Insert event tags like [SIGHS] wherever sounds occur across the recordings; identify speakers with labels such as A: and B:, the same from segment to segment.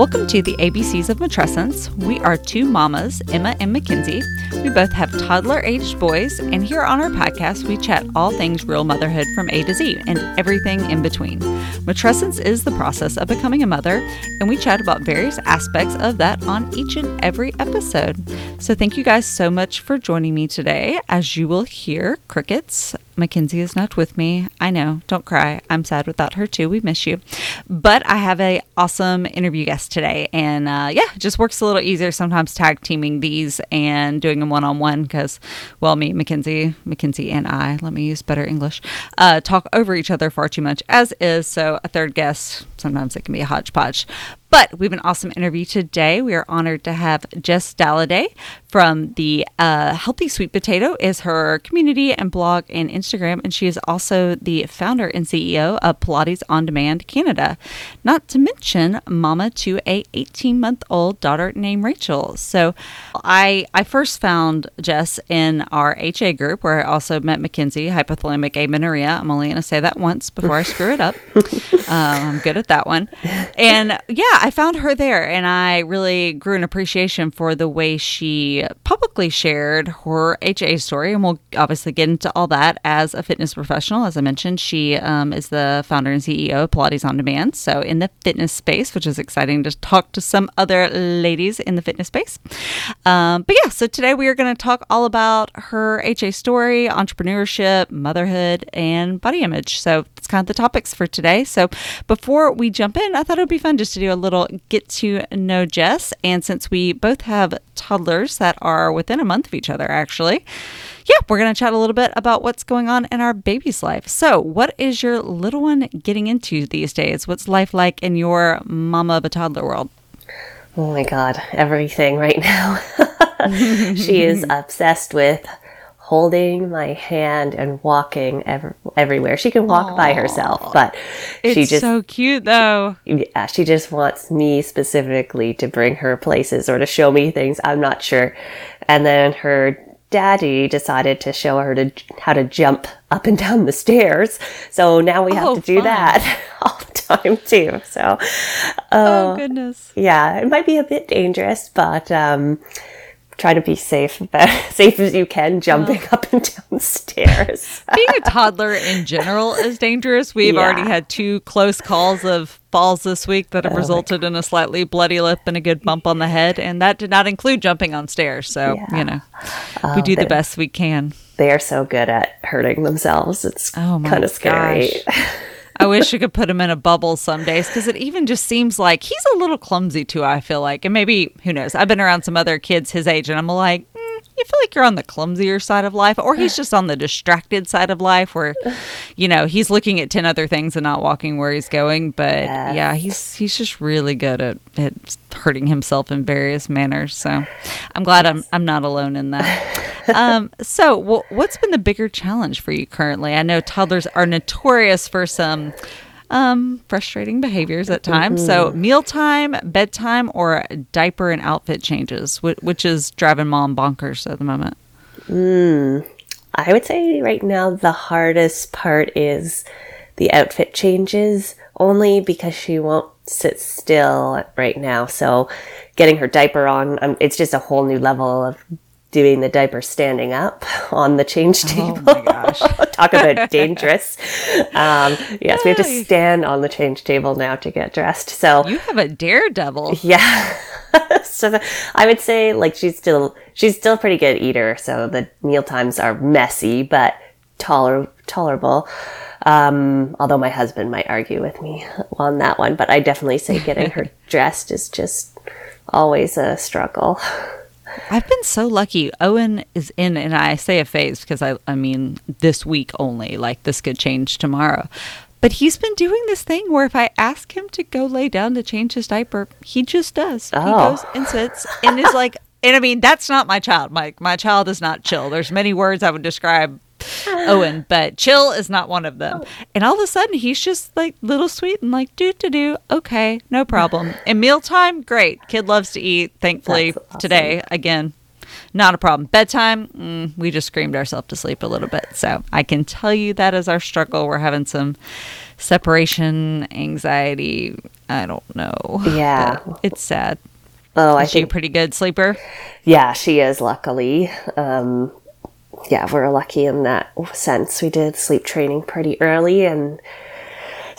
A: Welcome to the ABCs of Matrescence. We are two mamas, Emma and Mackenzie. We both have toddler aged boys, and here on our podcast, we chat all things real motherhood from A to Z and everything in between. Matrescence is the process of becoming a mother, and we chat about various aspects of that on each and every episode. So, thank you guys so much for joining me today. As you will hear, crickets. Mackenzie is not with me. I know. Don't cry. I'm sad without her too. We miss you. But I have a awesome interview guest today, and uh, yeah, it just works a little easier sometimes tag teaming these and doing them one on one because, well, me, Mackenzie, Mackenzie, and I. Let me use better English. Uh, talk over each other far too much, as is. So a third guest sometimes it can be a hodgepodge. But we have an awesome interview today. We are honored to have Jess Dalladay from the uh, Healthy Sweet Potato is her community and blog and Instagram, and she is also the founder and CEO of Pilates On Demand Canada. Not to mention, mama to a 18 month old daughter named Rachel. So, I I first found Jess in our HA group where I also met Mackenzie, hypothalamic amenorrhea. I'm only going to say that once before I screw it up. [LAUGHS] um, I'm good at that one. And yeah, I found her there and I really grew an appreciation for the way she publicly shared her HA story. And we'll obviously get into all that as a fitness professional. As I mentioned, she um, is the founder and CEO of Pilates On Demand. So, in the fitness space, which is exciting to talk to some other ladies in the fitness space. Um, but yeah, so today we are going to talk all about her HA story, entrepreneurship, motherhood, and body image. So, kind of the topics for today. So, before we jump in, I thought it would be fun just to do a little get to know Jess. And since we both have toddlers that are within a month of each other, actually, yeah, we're going to chat a little bit about what's going on in our baby's life. So, what is your little one getting into these days? What's life like in your mama of a toddler world?
B: Oh my God, everything right now. [LAUGHS] she is [LAUGHS] obsessed with holding my hand and walking ev- everywhere. She can walk Aww. by herself, but
A: it's
B: she just
A: so cute though.
B: Yeah, she just wants me specifically to bring her places or to show me things. I'm not sure. And then her daddy decided to show her to how to jump up and down the stairs. So now we have oh, to do fun. that [LAUGHS] all the time too. So, uh,
A: oh goodness,
B: yeah, it might be a bit dangerous, but um, try to be safe, [LAUGHS] safe as you can, jumping oh. up and down stairs. [LAUGHS]
A: Being a toddler in general is dangerous. We've yeah. already had two close calls of falls this week that have oh resulted in a slightly bloody lip and a good bump on the head, and that did not include jumping on stairs. So yeah. you know, oh, we do the best we can.
B: They are so good at hurting themselves. It's oh kind of scary. [LAUGHS]
A: I wish you could put him in a bubble some days because it even just seems like he's a little clumsy too. I feel like, and maybe who knows? I've been around some other kids his age, and I'm like, you feel like you're on the clumsier side of life, or he's [SIGHS] just on the distracted side of life, where you know he's looking at ten other things and not walking where he's going. But yes. yeah, he's he's just really good at, at hurting himself in various manners. So I'm glad I'm I'm not alone in that. [LAUGHS] um, so w- what's been the bigger challenge for you currently? I know toddlers are notorious for some um, frustrating behaviors at times. Mm-hmm. So, mealtime, bedtime, or diaper and outfit changes, which is driving mom bonkers at the moment.
B: Mm, I would say right now the hardest part is the outfit changes, only because she won't sit still right now. So, getting her diaper on, um, it's just a whole new level of doing the diaper standing up on the change table. Oh my [LAUGHS] gosh. Talk about dangerous. Um, yes, we have to stand on the change table now to get dressed. So
A: you have a daredevil.
B: Yeah. [LAUGHS] so the, I would say like she's still she's still a pretty good eater. So the meal times are messy but toler- tolerable. Um, although my husband might argue with me on that one, but I definitely say getting her [LAUGHS] dressed is just always a struggle.
A: I've been so lucky. Owen is in, and I say a phase because I, I mean, this week only. Like this could change tomorrow. But he's been doing this thing where if I ask him to go lay down to change his diaper, he just does. Oh. He goes and sits and is like, and I mean, that's not my child. My my child is not chill. There's many words I would describe [LAUGHS] Owen, but chill is not one of them. And all of a sudden, he's just like little sweet and like, do to do. Okay, no problem. [LAUGHS] And mealtime, great. Kid loves to eat. Thankfully, awesome. today, again, not a problem. Bedtime, mm, we just screamed ourselves to sleep a little bit. So I can tell you that is our struggle. We're having some separation anxiety I don't know.
B: Yeah.
A: But it's sad.
B: Oh, I
A: Is she a pretty good sleeper?
B: Yeah, she is, luckily. Um, yeah, we're lucky in that sense. We did sleep training pretty early and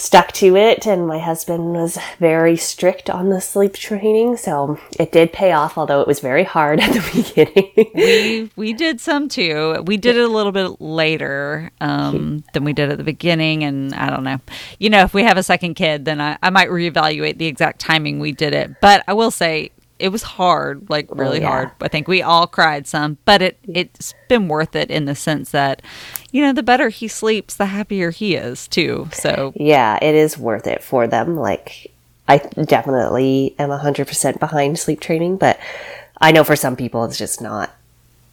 B: stuck to it. And my husband was very strict on the sleep training. So it did pay off, although it was very hard [LAUGHS] at the beginning.
A: we we did some too. We did it a little bit later um, than we did at the beginning, and I don't know. You know, if we have a second kid, then I, I might reevaluate the exact timing we did it. But I will say it was hard, like oh, really
B: yeah.
A: hard. I think we all cried some, but it it's been worth it in the sense that, you know, the better he sleeps, the happier he is too. So
B: yeah, it is worth it for them. Like, I definitely am 100% behind sleep training, but I know for some people it's just not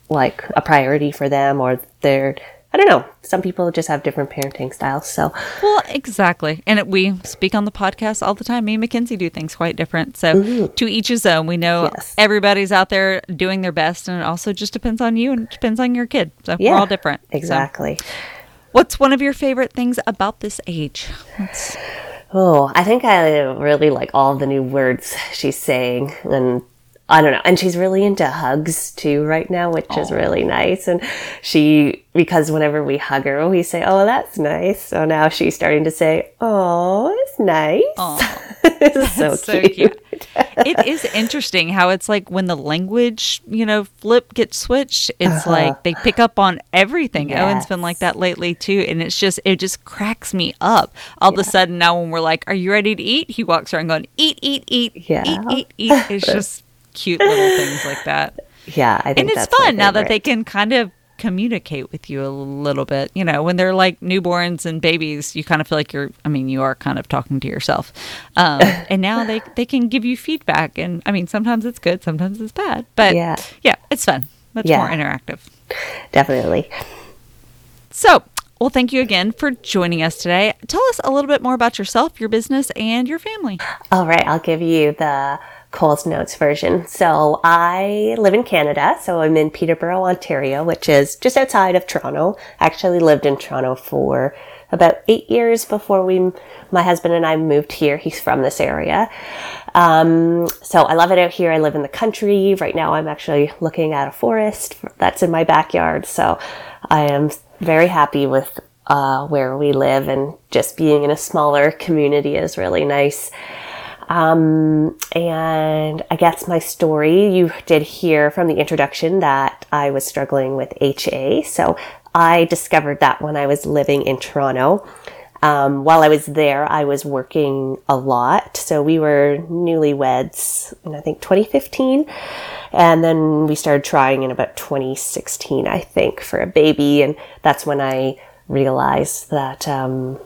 B: like a priority for them or they're, I don't know. Some people just have different parenting styles. So,
A: Well, exactly. And it, we speak on the podcast all the time. Me and Mackenzie do things quite different. So, mm-hmm. to each his own. We know
B: Yes.
A: everybody's out there doing their best, and it also just depends on you and it depends on your kid. So,
B: yeah.
A: we're all different. So,
B: Exactly.
A: what's one of your favorite things about this age? What's-
B: Oh, I think I really like all the new words she's saying. And I don't know. And she's really into hugs too right now, which is really nice. And she, because whenever we hug her, we say, Oh, that's nice. So now she's starting to say, Oh, it's nice. [LAUGHS] it's so,
A: so
B: cute.
A: cute. [LAUGHS] it is interesting how it's like when the language, you know, flip gets switched, it's like they pick up on everything. Owen's been
B: Uh-huh.
A: Like that lately too, and it's just it just cracks me up. All of a sudden now when we're like, "Are you ready to eat?" He walks around going, "Eat, eat, eat,
B: Yeah.
A: eat, eat, eat." It's [LAUGHS] just cute little things like that, [LAUGHS]
B: Yeah, I think
A: and it's fun now that they can kind of communicate with you a little bit. You know, when they're like newborns and babies, you kind of feel like you're. I mean, you are kind of talking to yourself. Um, [LAUGHS] and now they they can give you feedback, and I mean, sometimes it's good, sometimes it's bad, but
B: Yeah.
A: yeah, it's fun. Much
B: Yeah.
A: more interactive.
B: Definitely.
A: So. Well, thank you again for joining us today. Tell us a little bit more about yourself, your business, and your family.
B: All right, I'll give you the Coles Notes version. So I live in Canada, so I'm in Peterborough, Ontario, which is just outside of Toronto. I actually lived in Toronto for about eight years before we, my husband and I moved here. He's from this area. Um, so I love it out here. I live in the country. Right now I'm actually looking at a forest that's in my backyard. So I am very happy with uh, where we live and just being in a smaller community is really nice. Um, and I guess my story, you did hear from the introduction that I was struggling with HA. So I discovered that when I was living in Toronto. Um, while I was there, I was working a lot. So we were newlyweds in, I think, 2015. And then we started trying in about 2016, I think, for a baby. And that's when I realized that, um,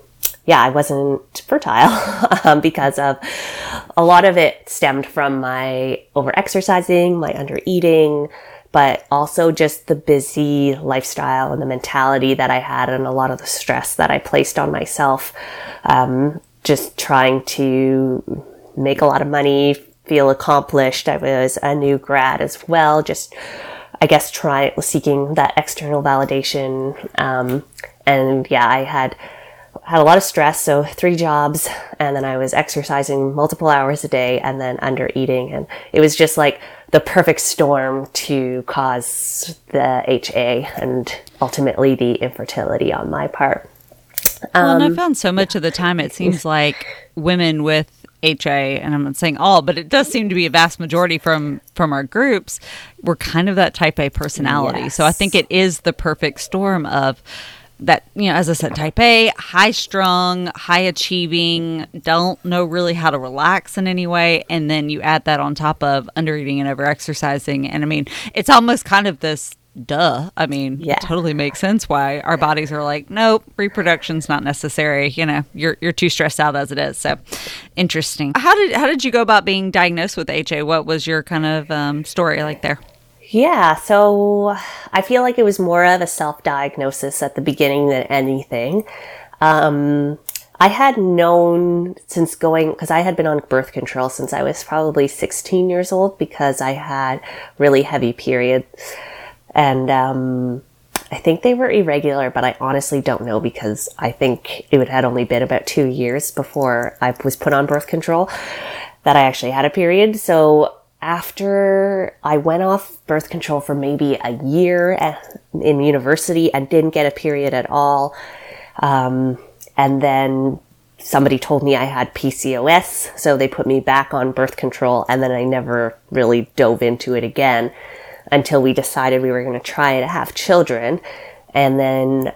B: yeah, I wasn't fertile [LAUGHS] um, because of a lot of it stemmed from my over exercising, my under eating, but also just the busy lifestyle and the mentality that I had and a lot of the stress that I placed on myself. Um, just trying to make a lot of money, feel accomplished. I was a new grad as well, just I guess try seeking that external validation. Um, and yeah, I had had a lot of stress, so three jobs, and then I was exercising multiple hours a day and then under eating. And it was just like the perfect storm to cause the HA and ultimately the infertility on my part.
A: Well,
B: Um,
A: and I found so much of the time it seems [LAUGHS] like women with HA, and I'm not saying all, but it does seem to be a vast majority from from our groups. We're kind of that type A personality, so I think it is the perfect storm of that. You know, as I said, type A, high strung, high achieving, don't know really how to relax in any way, and then you add that on top of under eating and over exercising, and I mean, it's almost kind of this duh. I mean,
B: Yeah.
A: it totally makes sense why our bodies are like, nope, reproduction's not necessary. You know, you're you're too stressed out as it is. So interesting. How did how did you go about being diagnosed with HA? What was your kind of um, story like there?
B: Yeah, so I feel like it was more of a self diagnosis at the beginning than anything. Um, I had known since going, because I had been on birth control since I was probably 16 years old because I had really heavy periods. And, um, I think they were irregular, but I honestly don't know because I think it had only been about two years before I was put on birth control that I actually had a period. So after I went off birth control for maybe a year in university and didn't get a period at all, um, and then somebody told me I had PCOS, so they put me back on birth control, and then I never really dove into it again until we decided we were going to try to have children. And then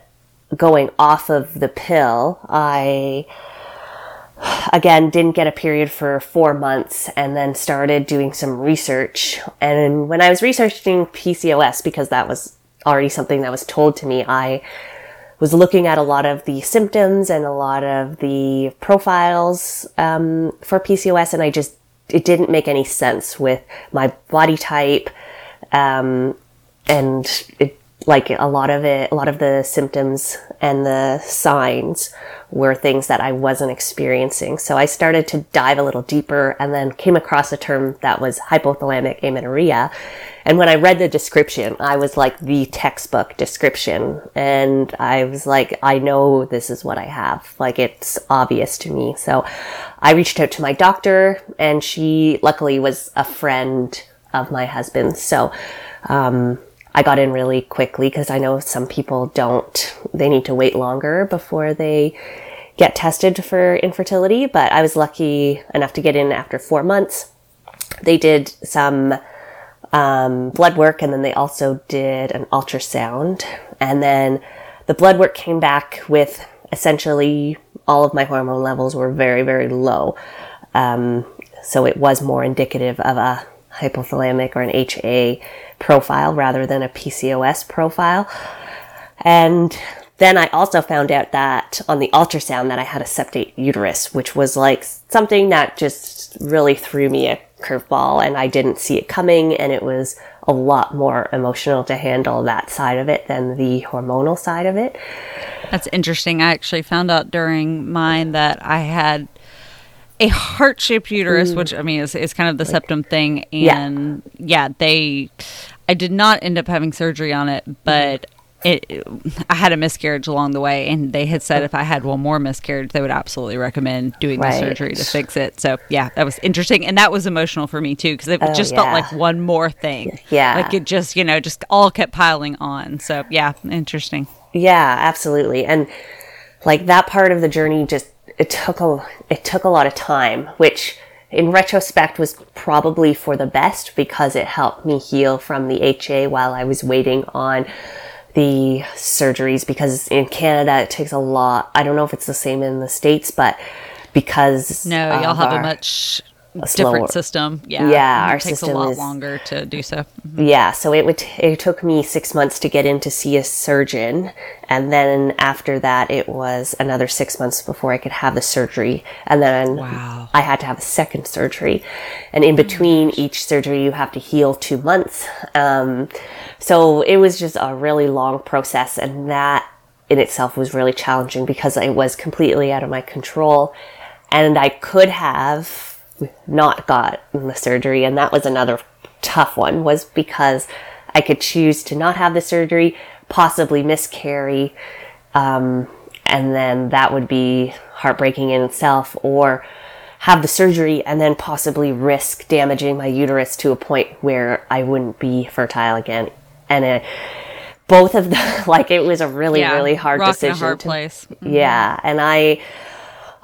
B: going off of the pill, I again didn't get a period for four months and then started doing some research. And when I was researching PCOS, because that was already something that was told to me, I was looking at a lot of the symptoms and a lot of the profiles um, for PCOS, and I just it didn't make any sense with my body type, um, and it, like a lot of it, a lot of the symptoms and the signs were things that I wasn't experiencing. So I started to dive a little deeper and then came across a term that was hypothalamic amenorrhea. And when I read the description, I was like the textbook description. And I was like, I know this is what I have. Like it's obvious to me. So I reached out to my doctor and she luckily was a friend of my husband. So, um, I got in really quickly because I know some people don't, they need to wait longer before they get tested for infertility, but I was lucky enough to get in after four months. They did some um, blood work and then they also did an ultrasound. And then the blood work came back with essentially all of my hormone levels were very, very low. Um, so it was more indicative of a hypothalamic or an HA profile rather than a PCOS profile. And then I also found out that on the ultrasound that I had a septate uterus, which was like something that just really threw me a curveball and I didn't see it coming and it was a lot more emotional to handle that side of it than the hormonal side of it.
A: That's interesting. I actually found out during mine that I had a heart shaped uterus, mm. which I mean is, is kind of the like, septum thing. And yeah. yeah. they, I did not end up having surgery on it, but it, I had a miscarriage along the way. And they had said if I had one more miscarriage, they would absolutely recommend doing right. the surgery to fix it. So yeah, that was interesting. And that was emotional for me too, because it oh, just yeah. felt like one more thing.
B: Yeah.
A: Like it just, you know, just all kept piling on. So yeah, interesting.
B: Yeah, absolutely. And like that part of the journey just it took a it took a lot of time, which in retrospect was probably for the best because it helped me heal from the HA while I was waiting on the surgeries because in Canada it takes a lot. I don't know if it's the same in the states, but because
A: no, y'all have our, a much a different system. Yeah,
B: yeah,
A: our takes system a lot is, longer to do so.
B: Mm-hmm. Yeah, so it would it took me six months to get in to see a surgeon, and then after that, it was another six months before I could have the surgery, and then wow. I had to have a second surgery, and in between oh each surgery, you have to heal two months. Um, so it was just a really long process, and that in itself was really challenging because it was completely out of my control, and I could have not got the surgery. And that was another tough one was because I could choose to not have the surgery, possibly miscarry. Um, and then that would be heartbreaking in itself or have the surgery and then possibly risk damaging my uterus to a point where I wouldn't be fertile again. And it, both of the [LAUGHS] like it was a really yeah, really hard decision.
A: hard to, place.
B: Mm-hmm. Yeah, and I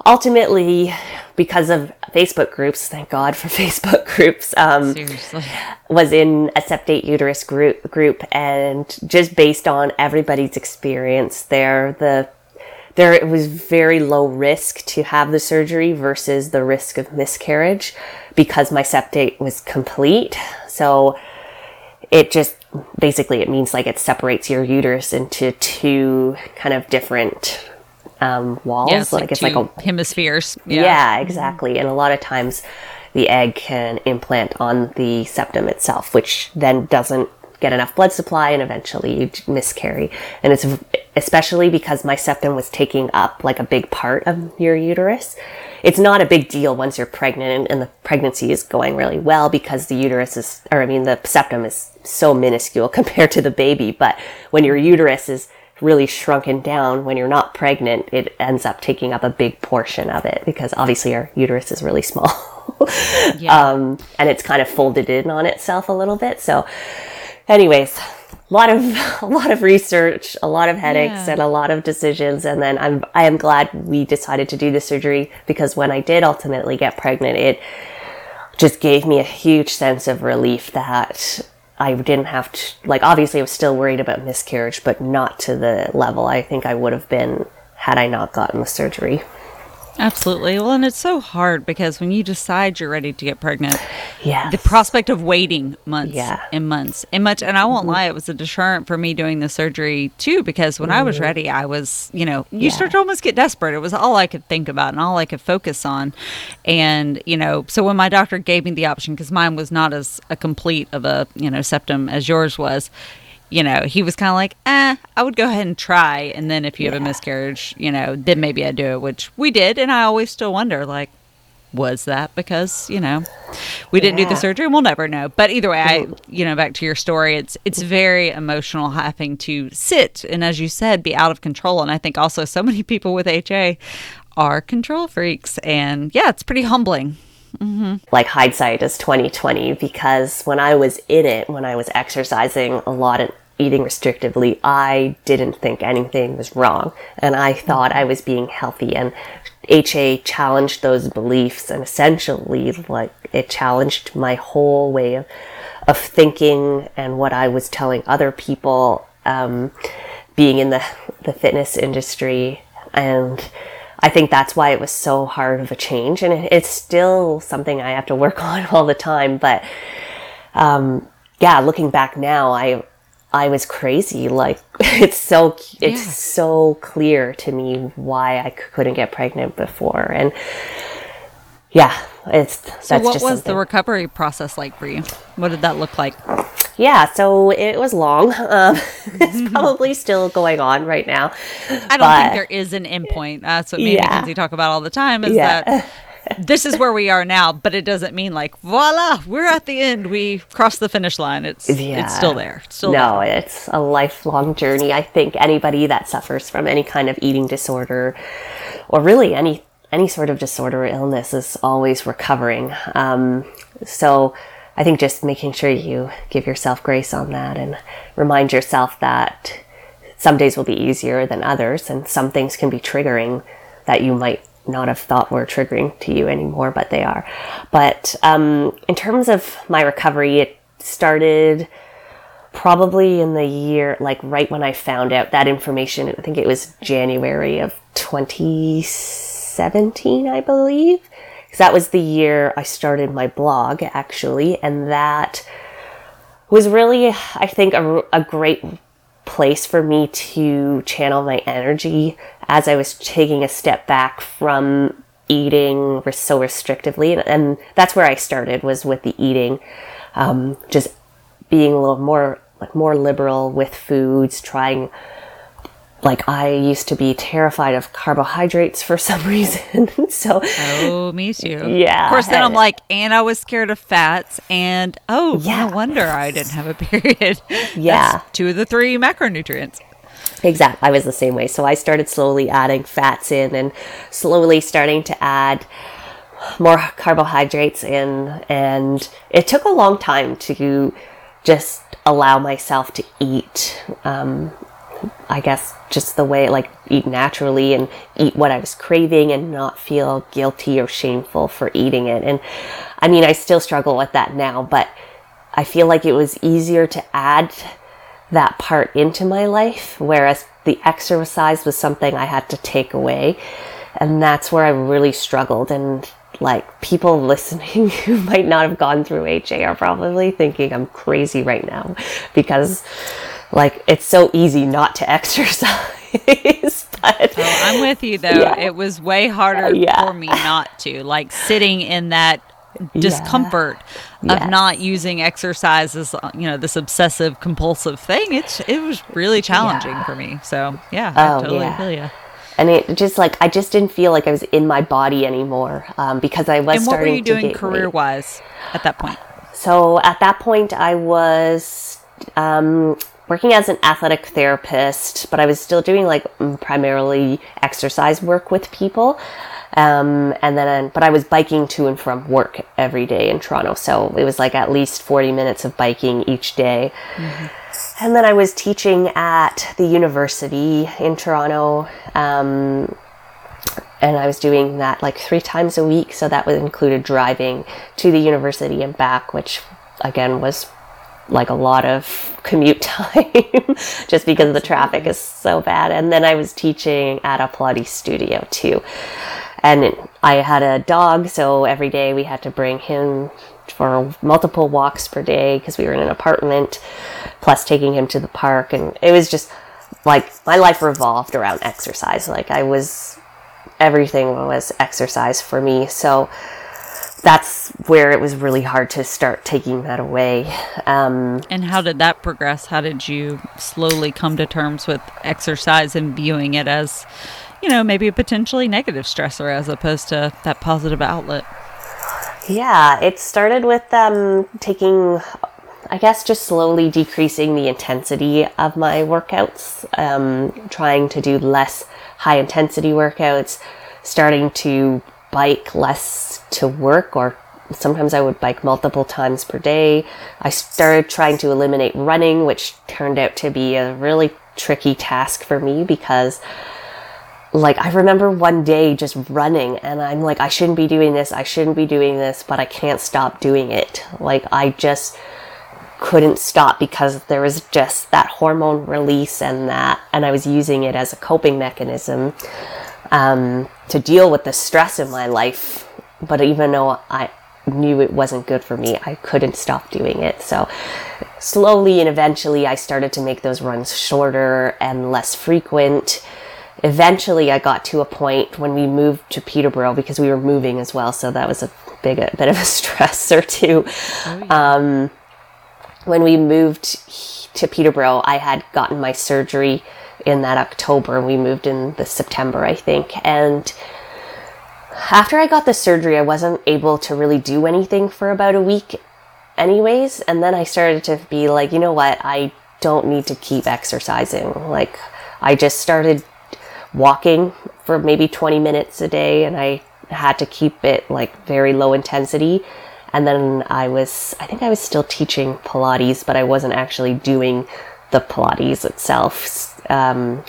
B: ultimately because of Facebook groups, thank God for [LAUGHS] Facebook groups, um, was in a septate uterus group, group and just based on everybody's experience there, the, there it was very low risk to have the surgery versus the risk of miscarriage because my septate was complete. So it just basically it means like it separates your uterus into two kind of different um, walls.
A: Yeah, it's like, like it's like a hemispheres.
B: Yeah. yeah, exactly. And a lot of times the egg can implant on the septum itself, which then doesn't get enough blood supply and eventually you miscarry. And it's especially because my septum was taking up like a big part of your uterus. it's not a big deal once you're pregnant and, and the pregnancy is going really well because the uterus is, or I mean, the septum is so minuscule [LAUGHS] compared to the baby. But when your uterus is really shrunken down when you're not pregnant, it ends up taking up a big portion of it because obviously our uterus is really small. [LAUGHS] yeah. um, and it's kind of folded in on itself a little bit. So, anyways, a lot of a [LAUGHS] lot of research, a lot of headaches, yeah. and a lot of decisions. And then I'm I am glad we decided to do the surgery because when I did ultimately get pregnant, it just gave me a huge sense of relief that I didn't have to like obviously I was still worried about miscarriage, but not to the level I think I would have been had I not gotten the surgery.
A: Absolutely. Well, and it's so hard because when you decide you're ready to get pregnant,
B: yeah,
A: the prospect of waiting months yeah. and months and much, and I won't mm-hmm. lie, it was a deterrent for me doing the surgery too because when mm-hmm. I was mm-hmm. ready, I was, you know, you yeah. start to almost get desperate. It was all I could think about and all I could focus on, and you know, so when my doctor gave me the option because mine was not as a complete of a you know septum as yours was, you know, he was kind of like, eh, I would go ahead and try. And then if you yeah. have a miscarriage, you know, then maybe I'd do it, which we did. And I always still wonder, like, was that because you know we didn't yeah. do the surgery and we'll never know but either way i you know back to your story it's it's very emotional having to sit and as you said be out of control and i think also so many people with ha are control freaks and yeah it's pretty humbling
B: Mm-hmm. Like hindsight is 2020 because when I was in it, when I was exercising a lot and eating restrictively, I didn't think anything was wrong. And I thought I was being healthy. And HA challenged those beliefs and essentially, like, it challenged my whole way of, of thinking and what I was telling other people, um, being in the, the fitness industry. And I think that's why it was so hard of a change. And it's still something I have to work [LAUGHS] on all the time. But, um, yeah, looking back now, I, I was crazy. Like [LAUGHS] it's so it's yeah. so clear to me why I couldn't get pregnant before, and yeah, it's
A: so. what was something. the recovery process like for you? What did that look like?
B: Yeah, so it was long. [LAUGHS] Um, it's [LAUGHS] probably still going on right now.
A: I don't but, think there is an endpoint. That's what me yeah. and Mackenzie talk about all the time. Is yeah. that this is where we are now, but it doesn't mean like voila, we're at the end. We crossed the finish line. It's yeah. it's still there. It's still
B: no,
A: there.
B: it's a lifelong journey. I think anybody that suffers from any kind of eating disorder, or really any any sort of disorder or illness, is always recovering. Um, so. I think just making sure you give yourself grace on that and remind yourself that some days will be easier than others and some things can be triggering that you might not have thought were triggering to you anymore, but they are. But um, in terms of my recovery, it started probably in the year, like right when I found out that information. I think it was January of 2017, I believe. Because that was the year I started my blog, actually. And that was really, I think, a, a great place for me to channel my energy as I was taking a step back from eating so restrictively. And that's where I started was with the eating, um, just being a little more like more liberal with foods, trying like I used to be terrified of carbohydrates for some [LAUGHS] reason. so
A: Oh, me too.
B: Yeah.
A: Of course then I'm like, and I was scared of fats and oh, yeah. no wonder I didn't have a [LAUGHS] period.
B: Yeah.
A: That's two of the three macronutrients.
B: Exactly. I was the same way. So I started slowly adding fats in and slowly starting to add more carbohydrates in and it took a long time to just allow myself to eat um, I guess just the way like eat naturally and eat what I was craving and not feel guilty or shameful for eating it. And I mean, I still struggle with that now, but I feel like it was easier to add that part into my life, whereas the exercise was something I had to take away. And that's where I really struggled. And like people [LAUGHS] listening who might not have gone through HA are probably thinking I'm crazy right now because like it's so easy not to [LAUGHS] exercise. but
A: oh, I'm with you though. Yeah. It was way harder yeah. for me not to. Like sitting in that discomfort yeah. of yes. not using exercise as you know this obsessive compulsive thing it's it was really challenging for me so yeah oh, i totally feel you
B: and it just like I just didn't feel like I was in my body anymore um, because I was.
A: And what were you doing career wise at that point?
B: So at that point, I was um, working as an athletic therapist, but I was still doing like primarily exercise work with people. Um, and then, but I was biking to and from work every day in Toronto. So it was like at least 40 minutes of biking each day. And then I was teaching at the university in Toronto. Um, and I was doing that like three times a week. So that would included driving to the university and back, which again was like a lot of commute [LAUGHS] time just because the traffic is so bad. And then I was teaching at a Pilates studio too. And I had a dog, so every day we had to bring him for multiple walks per day because we were in an apartment, plus taking him to the park. And it was just like my life revolved around exercise. Like I was everything was exercise for me. So that's where it was really hard to start taking that away. Um,
A: And how did that progress? How did you slowly come to terms with exercise and viewing it as, you know, maybe a potentially negative stressor as opposed to that positive outlet?
B: yeah, it started with um, taking, I guess, just slowly decreasing the intensity of my workouts, um, trying to do less high intensity workouts, starting to bike less to work or sometimes I would bike multiple times per day. I started trying to eliminate running, which turned out to be a really tricky task for me because like I remember one day just running and I'm like I shouldn't be doing this. I shouldn't be doing this, but I can't stop doing it. Like I just couldn't stop because there was just that hormone release and that and I was using it as a coping mechanism um, to deal with the stress in my life. But even though I knew it wasn't good for me, I couldn't stop doing it. So slowly and eventually, I started to make those runs shorter and less frequent. Eventually, I got to a point when we moved to Peterborough because we were moving as well. So that was a big a bit of a [LAUGHS] stressor too. um, when we moved to Peterborough, I had gotten my surgery in that October. We moved in the September, I think. And after I got the surgery, I wasn't able to really do anything for about a week, anyways. And then I started to be like, you know what? I don't need to keep exercising. Like, I just started walking for maybe 20 minutes a day, and I had to keep it like very low intensity. And then I was, I think I was still teaching Pilates, but I wasn't actually doing the Pilates itself. Um,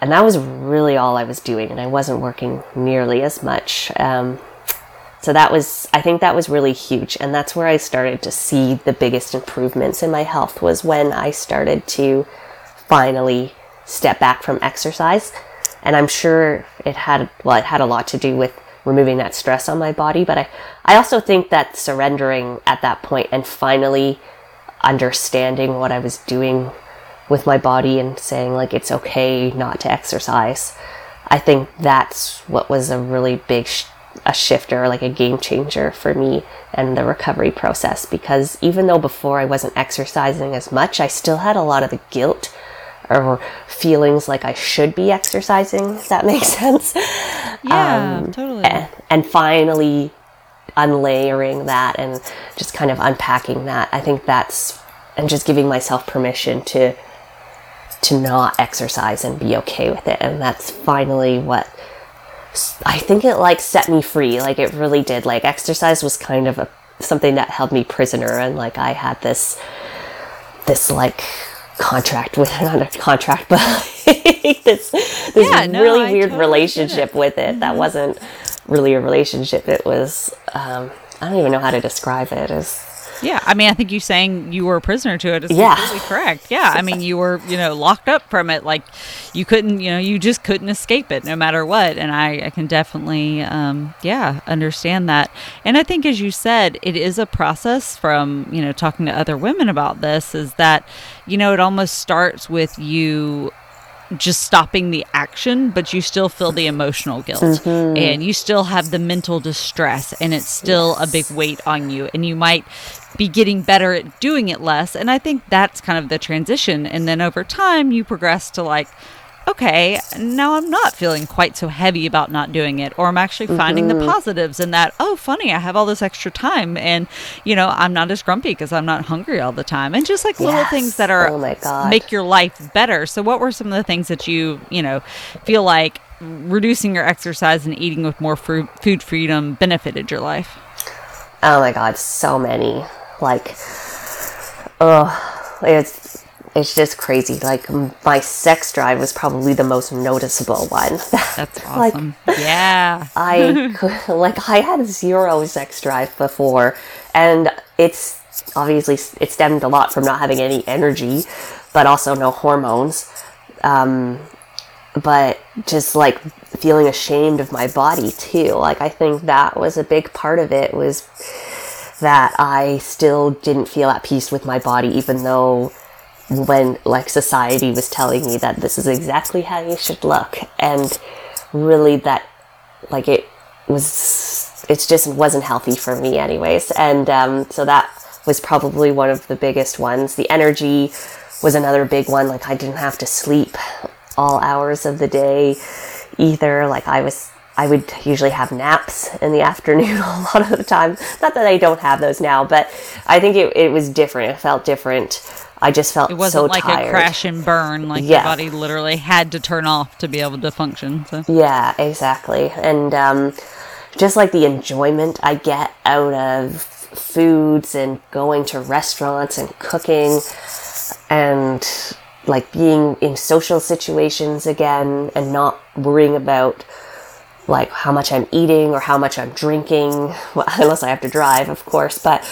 B: and that was really all I was doing, and I wasn't working nearly as much. Um, so that was, I think that was really huge, and that's where I started to see the biggest improvements in my health was when I started to finally step back from exercise. And I'm sure it had, well, it had a lot to do with removing that stress on my body, but I, I also think that surrendering at that point and finally understanding what I was doing with my body and saying like it's okay not to exercise. I think that's what was a really big sh- a shifter, like a game changer for me and the recovery process because even though before I wasn't exercising as much, I still had a lot of the guilt or feelings like I should be exercising, if that makes [LAUGHS] sense.
A: Yeah, um, totally.
B: And, and finally unlayering that and just kind of unpacking that. I think that's and just giving myself permission to to not exercise and be okay with it. And that's finally what I think it like set me free. Like it really did. Like exercise was kind of a something that held me prisoner and like I had this this like contract with [LAUGHS] not a contract but [LAUGHS] this this
A: Yeah, no,
B: really
A: I
B: weird
A: totally
B: relationship
A: it. Mm-hmm.
B: with it that wasn't really a relationship it was um I don't even know how to describe it as
A: Yeah, I mean, I think you saying you were a prisoner to it is
B: Yeah.
A: completely correct. Yeah, I mean, you were, you know, locked up from it. Like, you couldn't, you know, you just couldn't escape it no matter what. And I, I can definitely, um, yeah, understand that. And I think, as you said, it is a process from, you know, talking to other women about this is that, you know, it almost starts with you just stopping the action, but you still feel the emotional guilt mm-hmm. and you still have the mental distress, and it's still a big weight on you. And you might be getting better at doing it less. And I think that's kind of the transition. And then over time, you progress to like, okay, now I'm not feeling quite so heavy about not doing it, or I'm actually finding
B: Mm-hmm.
A: the positives in that. Oh, funny, I have all this extra time, and you know, I'm not as grumpy because I'm not hungry all the time, and just like little things that are
B: Oh
A: make your life better. So, what were some of the things that you you know feel like reducing your exercise and eating with more fru- food freedom benefited your life?
B: Oh my god, so many. Like, oh, it's it's just crazy. Like my sex drive was probably the most noticeable one. [LAUGHS]
A: That's
B: Like-
A: awesome. yeah. [LAUGHS]
B: I could, like I had zero sex drive before, and it's obviously it stemmed a lot from not having any energy, but also no hormones. Um, but just like feeling ashamed of my body too. Like I think that was a big part of it was that I still didn't feel at peace with my body, even though when like society was telling me that this is exactly how you should look, and really that like it was it just wasn't healthy for me anyways and um, so that was probably one of the biggest ones. The energy was another big one like i didn't have to sleep all hours of the day either like i was i would usually have naps in the [LAUGHS] afternoon a lot of the time. Not that i don't have those now but i think it, it was different it felt different i just felt
A: It wasn't
B: so
A: like
B: tired
A: a crash and burn, like
B: Yeah.
A: your body literally had to turn off to be able to function. So
B: Yeah, exactly. And um, just like the enjoyment I get out of foods and going to restaurants and cooking and like being in social situations again and not worrying about like how much I'm eating or how much I'm drinking, [LAUGHS] well, unless I have to drive, of course. But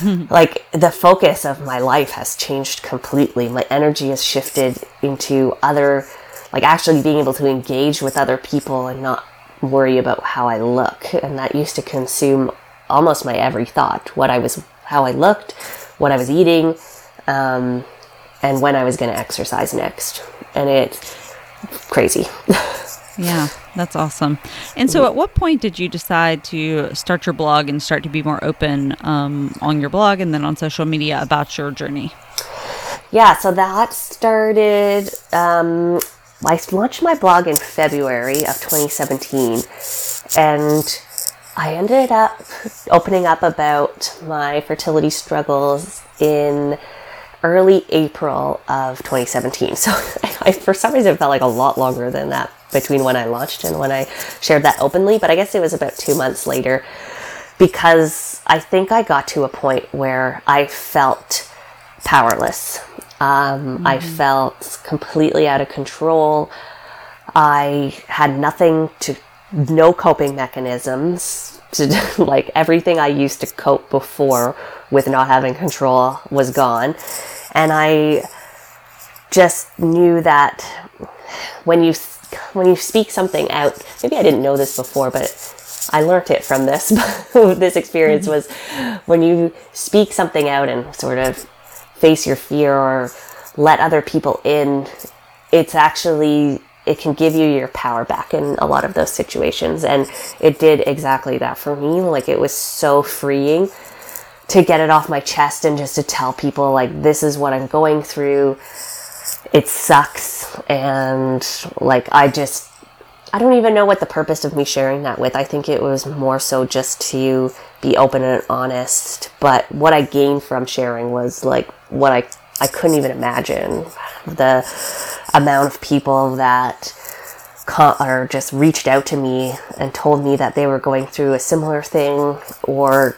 B: [LAUGHS] like the focus of my life has changed completely. My energy has shifted into other, like actually being able to engage with other people and not worry about how I look. And that used to consume almost my every thought what I was, how I looked, what I was eating, um, and when I was going to exercise next. And it's crazy. [LAUGHS]
A: yeah, that's awesome. And so, at what point did you decide to start your blog and start to be more open um, on your blog and then on social media about your journey?
B: Yeah, so that started. Um, I launched my blog in February of 2017, and I ended up opening up about my fertility struggles in early April of 2017. [LAUGHS] So, I, for some reason, it felt like a lot longer than that between when I launched and when I shared that openly, but I guess it was about two months later because I think I got to a point where I felt powerless. Um, I felt completely out of control. I had nothing to, no coping mechanisms. To, [LAUGHS] like everything I used to cope before with not having control was gone. And I just knew that when you when you speak something out, maybe I didn't know this before, but I learned it from this. [LAUGHS] this experience was when you speak something out and sort of face your fear or let other people in, it's actually it can give you your power back in a lot of those situations and it did exactly that for me like it was so freeing to get it off my chest and just to tell people like this is what I'm going through it sucks and like I just I don't even know what the purpose of me sharing that with. I think it was more so just to be open and honest. But what I gained from sharing was like what I I couldn't even imagine the amount of people that or just reached out to me and told me that they were going through a similar thing or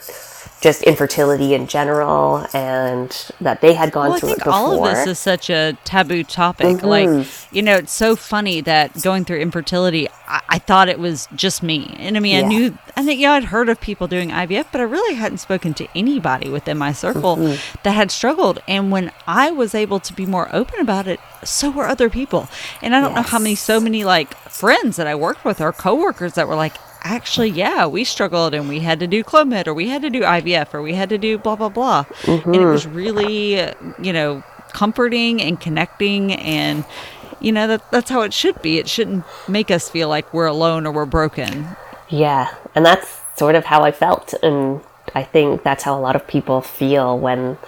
B: just infertility in general and that they had gone
A: Well, I
B: through
A: think
B: it before.
A: all of this is such a taboo topic. Like, mm-hmm. you know, it's so funny that going through infertility, I, I thought it was just me. And I mean, I knew, I think, yeah, I'd heard of people doing IVF, but I really hadn't spoken to anybody within my circle mm-hmm. that had struggled. And when I was able to be more open about it, so were other people. And I don't know how many, so many like friends that I worked with or coworkers that were like, actually, yeah, we struggled and we had to do Clomid or we had to do IVF or we had to do blah, blah, blah. And it was really, uh, you know, comforting and connecting and, you know, that, that's how it should be. It shouldn't make us feel like we're alone or we're broken.
B: Yeah, and that's sort of how I felt, and I think that's how a lot of people feel when,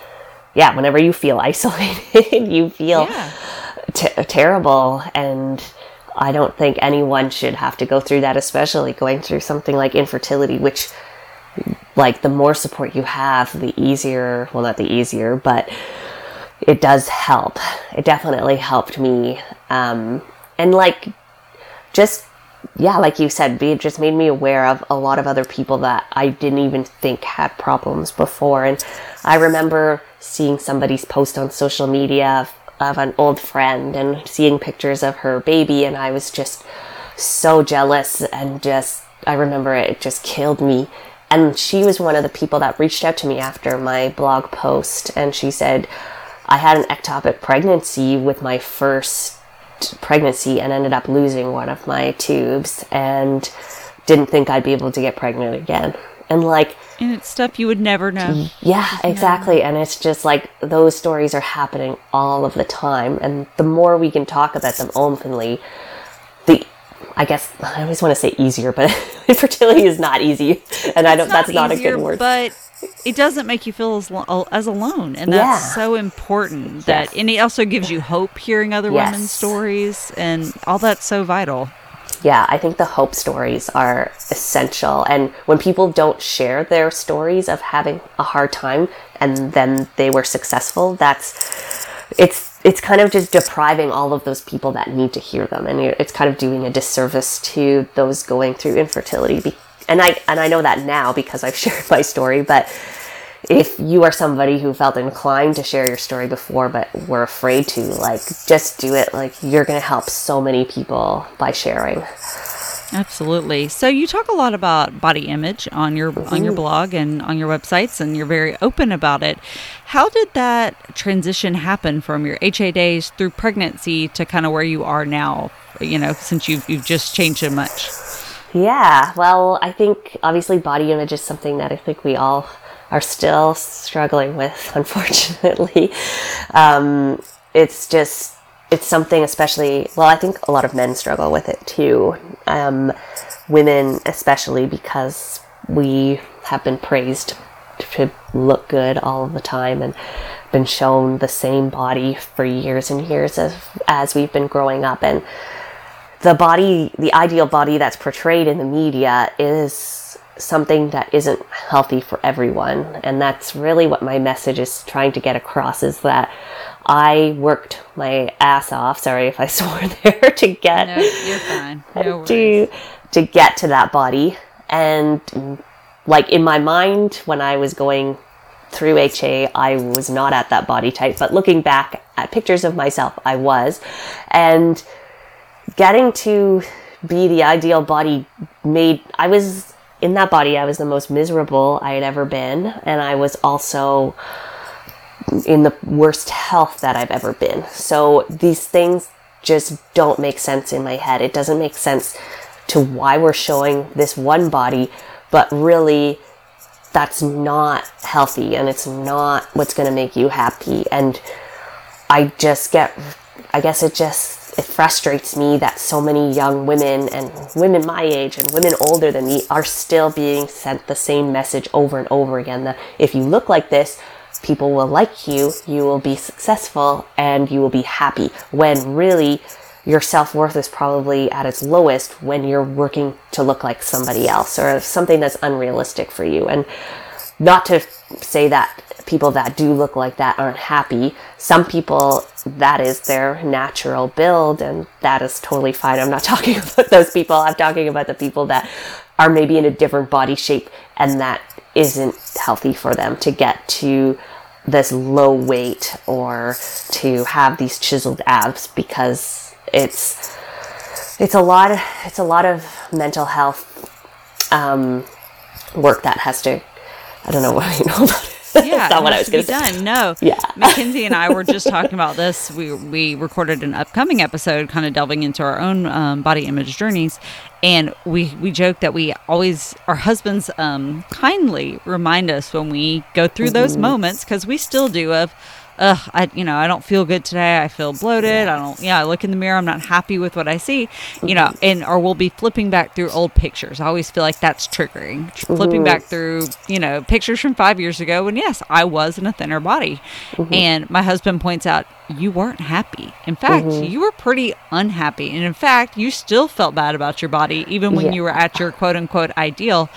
B: yeah, whenever you feel [LAUGHS] isolated, you feel
A: Yeah.
B: t- terrible and I don't think anyone should have to go through that, especially going through something like infertility, which, like, the more support you have, the easier, well, not the easier, but it does help. It definitely helped me. Um, and, like, just, yeah, like you said, it just made me aware of a lot of other people that I didn't even think had problems before. And I remember seeing somebody's post on social media of an old friend and seeing pictures of her baby and I was just so jealous and just I remember it just killed me. And she was one of the people that reached out to me after my blog post and she said I had an ectopic pregnancy with my first pregnancy and ended up losing one of my tubes and didn't think I'd be able to get pregnant again and like
A: and it's stuff you would never know.
B: Mm, yeah, exactly. And it's just like those stories are happening all of the time. And the more we can talk about them openly, the I guess I always want to say easier, but [LAUGHS] infertility is not easy, and I don't. That's not easier, a good word.
A: But it doesn't make you feel as as alone, and that's yeah. so important. That yes. and it also gives you hope hearing other yes. women's stories, and all that's so vital
B: yeah, I think the hope stories are essential. And when people don't share their stories of having a hard time and then they were successful, that's it's it's kind of just depriving all of those people that need to hear them, and it's kind of doing a disservice to those going through infertility. And I and I know that now because I've [LAUGHS] shared my story, but if you are somebody who felt inclined to share your story before but were afraid to, like, just do it. Like, you're going to help so many people by sharing.
A: Absolutely. So you talk a lot about body image on your mm-hmm. on your blog and on your websites and you're very open about it. How did that transition happen from your HA days through pregnancy to kind of where you are now, you know, since you've you've just changed so much?
B: Yeah, well, I think obviously body image is something that I think we all are still struggling with, [LAUGHS] unfortunately. Um, it's just, it's something especially, well, I think a lot of men struggle with it too. Um, women, especially because we have been praised to look good all the time and been shown the same body for years and years as, as we've been growing up. And the body, the ideal body that's portrayed in the media is something that isn't healthy for everyone. And that's really what my message is trying to get across is that I worked my ass off, sorry if I [LAUGHS] swore there, to get
A: no, you're fine. [LAUGHS] No
B: to to get to that body. And like in my mind when I was going through HA, I was not at that body type, but looking back at pictures of myself, I was. And getting to be the ideal body made I was in that body, I was the most miserable I had ever been. And I was also in the worst health that I've ever been. So these things just don't make sense in my head. It doesn't make sense to why we're showing this one body, but really that's not healthy and it's not what's going to make you happy. And I just get, I guess it just it frustrates me that so many young women and women my age and women older than me are still being sent the same message over and over again that if you look like this, people will like you, you will be successful, and you will be happy. When really, your self worth is probably at its lowest when you're working to look like somebody else or something that's unrealistic for you. And not to say that people that do look like that aren't happy. Some people, that is their natural build, and that is totally fine. I'm not [LAUGHS] talking about those people. I'm talking about the people that are maybe in a different body shape and that isn't healthy for them to get to this low weight or to have these chiseled abs because it's it's a lot of, it's a lot of mental health um, work that has to I don't know [LAUGHS] what you know about it [LAUGHS]
A: yeah, not what I was going to say. Done. No. [LAUGHS]
B: Yeah.
A: Mackenzie and I were just talking about this. We we recorded an upcoming episode, kind of delving into our own um, body image journeys, and we we joke that we always our husbands um, kindly remind us when we go through mm-hmm. those moments because we still do of ugh, I, you know, I don't feel good today. I feel bloated. I don't, yeah, I look in the mirror. I'm not happy with what I see, you know, and, or we'll be flipping back through old pictures. I always feel like that's triggering. Flipping back through, you know, pictures from five years ago. And yes, I was in a thinner body. Mm-hmm. And my husband points out, you weren't happy. In fact, mm-hmm. you were pretty unhappy. And in fact, you still felt bad about your body, even when
B: Yeah.
A: you were at your quote unquote ideal.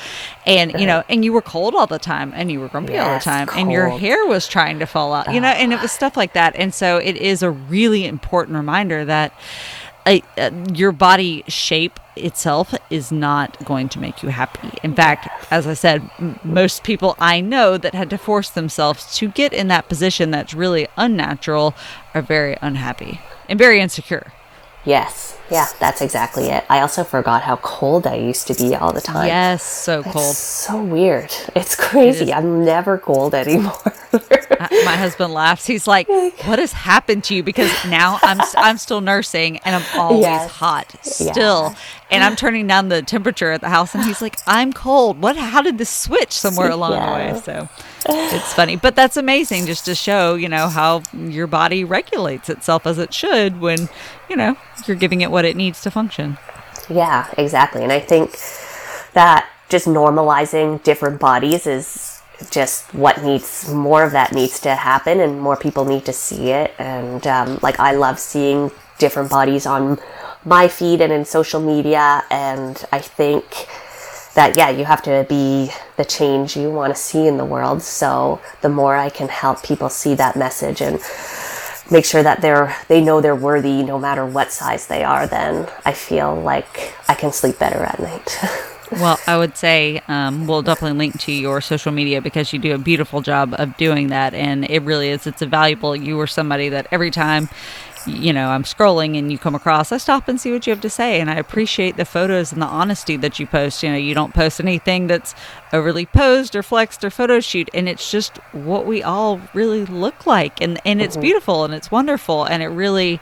A: And, you know, and you were cold all the time and you were grumpy all the
B: Yes,
A: time and your hair was trying to fall out, you know, and it was stuff like that. And so it is a really important reminder that uh, uh, your body shape itself is not going to make you happy. In fact, as I said, m- most people I know that had to force themselves to get in that position that's really unnatural are very unhappy and very insecure.
B: Yes. Yeah, that's exactly it. I also forgot how cold I used to be all the time.
A: Yes, so
B: It's
A: cold.
B: so weird. It's crazy.
A: is.
B: I'm never cold anymore. [LAUGHS]
A: Uh, my husband laughs. He's like, "What has happened to you?" Because now I'm I'm still nursing and I'm always
B: Yes.
A: hot still, and I'm turning down the temperature at the house, and he's like, "I'm cold. What? How did this switch somewhere [LAUGHS] along the way?" So it's funny, but that's amazing just to show you know how your body regulates itself as it should when you know you're giving it what it needs to function.
B: Yeah, exactly. And I think that just normalizing different bodies is just what needs more of that needs to happen, and more people need to see it. And um, like, I love seeing different bodies on my feed and in social media, and I think that yeah you have to be the change you want to see in the world so the more i can help people see that message and make sure that they're they know they're worthy no matter what size they are then i feel like i can sleep better at night [LAUGHS]
A: Well, I would say um, we'll definitely link to your social media because you do a beautiful job of doing that, and it really is. It's a valuable. You are somebody that every time, you know, I'm scrolling and you come across, I stop and see what you have to say, and I appreciate the photos and the honesty that you post. You know, you don't post anything that's overly posed or flexed or photo shoot, and it's just what we all really look like, and and it's mm-hmm. beautiful and it's wonderful, and it really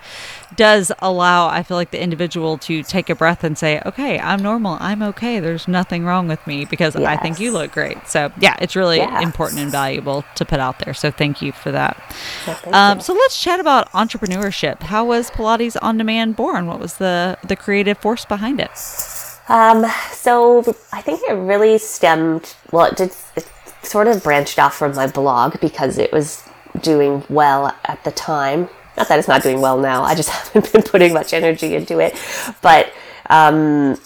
A: does allow I feel like the individual to take a breath and say, "Okay, I'm normal. I'm okay. There's nothing wrong with me because I think you look great." So, yeah, it's really
B: Yeah.
A: important and valuable to put out there. So, thank you for that.
B: Well,
A: Um, so, let's chat about entrepreneurship. How was Pilates on Demand born? What was the the creative force behind it?
B: Um, so I think it really stemmed, well, it, did, it sort of branched off from my blog because it was doing well at the time. Not that it's not doing well now, I just [LAUGHS] haven't been putting much energy into it. But, um,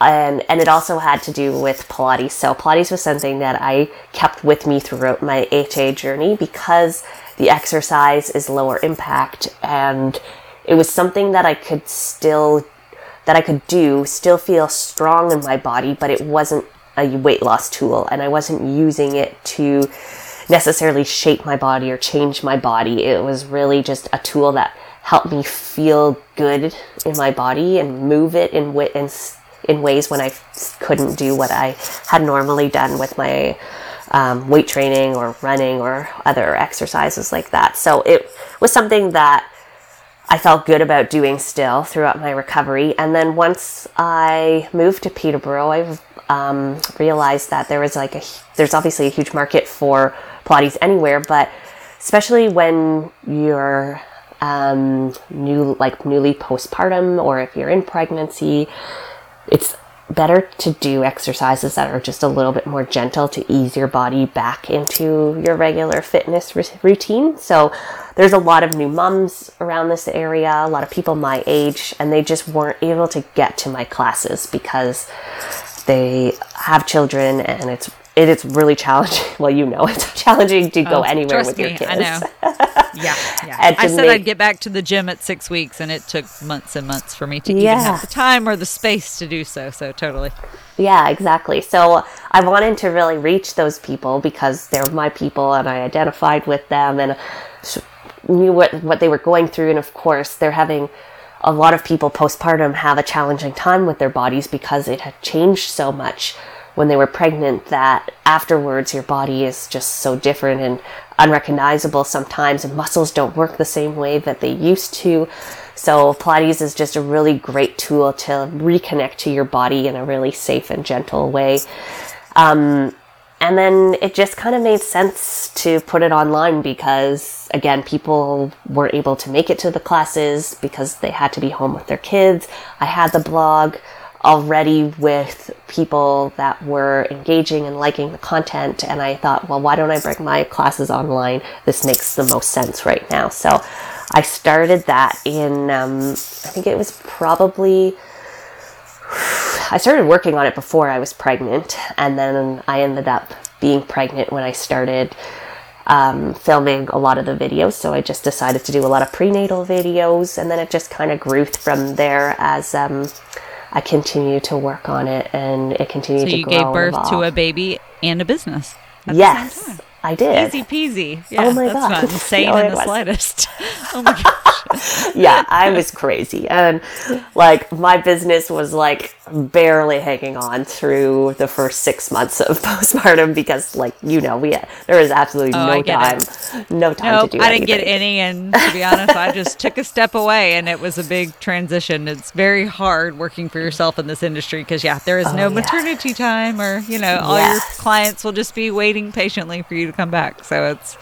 B: and, and it also had to do with Pilates. So Pilates was something that I kept with me throughout my HA journey because the exercise is lower impact and it was something that I could still that I could do, still feel strong in my body, but it wasn't a weight loss tool and I wasn't using it to necessarily shape my body or change my body. It was really just a tool that helped me feel good in my body and move it in wa- in, in ways when I couldn't do what I had normally done with my um, weight training or running or other exercises like that. So it was something that I felt good about doing still throughout my recovery. And then once I moved to Peterborough, I um, realized that there was like a there's obviously a huge market for Pilates anywhere, but especially when you're um, new like newly postpartum or if you're in pregnancy, it's better to do exercises that are just a little bit more gentle to ease your body back into your regular fitness r- routine. So there's a lot of new moms around this area, a lot of people my age, and they just weren't able to get to my classes because they have children and it's it is really challenging. [LAUGHS] Well, you know, it's [LAUGHS] challenging to go
A: Oh,
B: anywhere
A: trust
B: with your
A: me,
B: kids.
A: I know. [LAUGHS] Yeah, yeah. I said
B: make-
A: I'd get back to the gym at six weeks, and it took months and months for me to even have the time or the space to do so. So totally.
B: Yeah, exactly. So I wanted to really reach those people because they're my people and I identified with them and knew what, what they were going through. And of course, they're having a lot of people postpartum have a challenging time with their bodies because it had changed so much when they were pregnant that afterwards your body is just so different and unrecognizable sometimes and muscles don't work the same way that they used to. So Pilates is just a really great tool to reconnect to your body in a really safe and gentle way. Um, and then it just kind of made sense to put it online because again people were able to make it to the classes because they had to be home with their kids. I had the blog already with people that were engaging and liking the content and i thought well why don't i bring my classes online? This makes the most sense right now. So i started that in um, i think it was probably I started working on it before I was pregnant, and then I ended up being pregnant when I started um, filming a lot of the videos. So I just decided to do a lot of prenatal videos, and then it just kind of grew from there as um, I continued to work on it, and it continued
A: So
B: to
A: you gave birth to a baby and a business.
B: yes. I did.
A: Easy peasy. Yeah, [LAUGHS] [LAUGHS]
B: Oh my
A: that's
B: God.
A: not insane
B: No,
A: in the
B: wasn't.
A: slightest. oh my gosh. [LAUGHS]
B: yeah, I was crazy. And like my business was like barely hanging on through the first six months of [LAUGHS] postpartum because like, you know, we there was absolutely
A: Oh,
B: no time, no time
A: Nope,
B: to do
A: I didn't get any. And [LAUGHS] to be honest, I just took a step away and it was a big transition. It's very hard working for yourself in this industry because, yeah, there is no oh,
B: yeah.
A: maternity time or, you know, all your clients will just be waiting patiently for you to come back. So it's,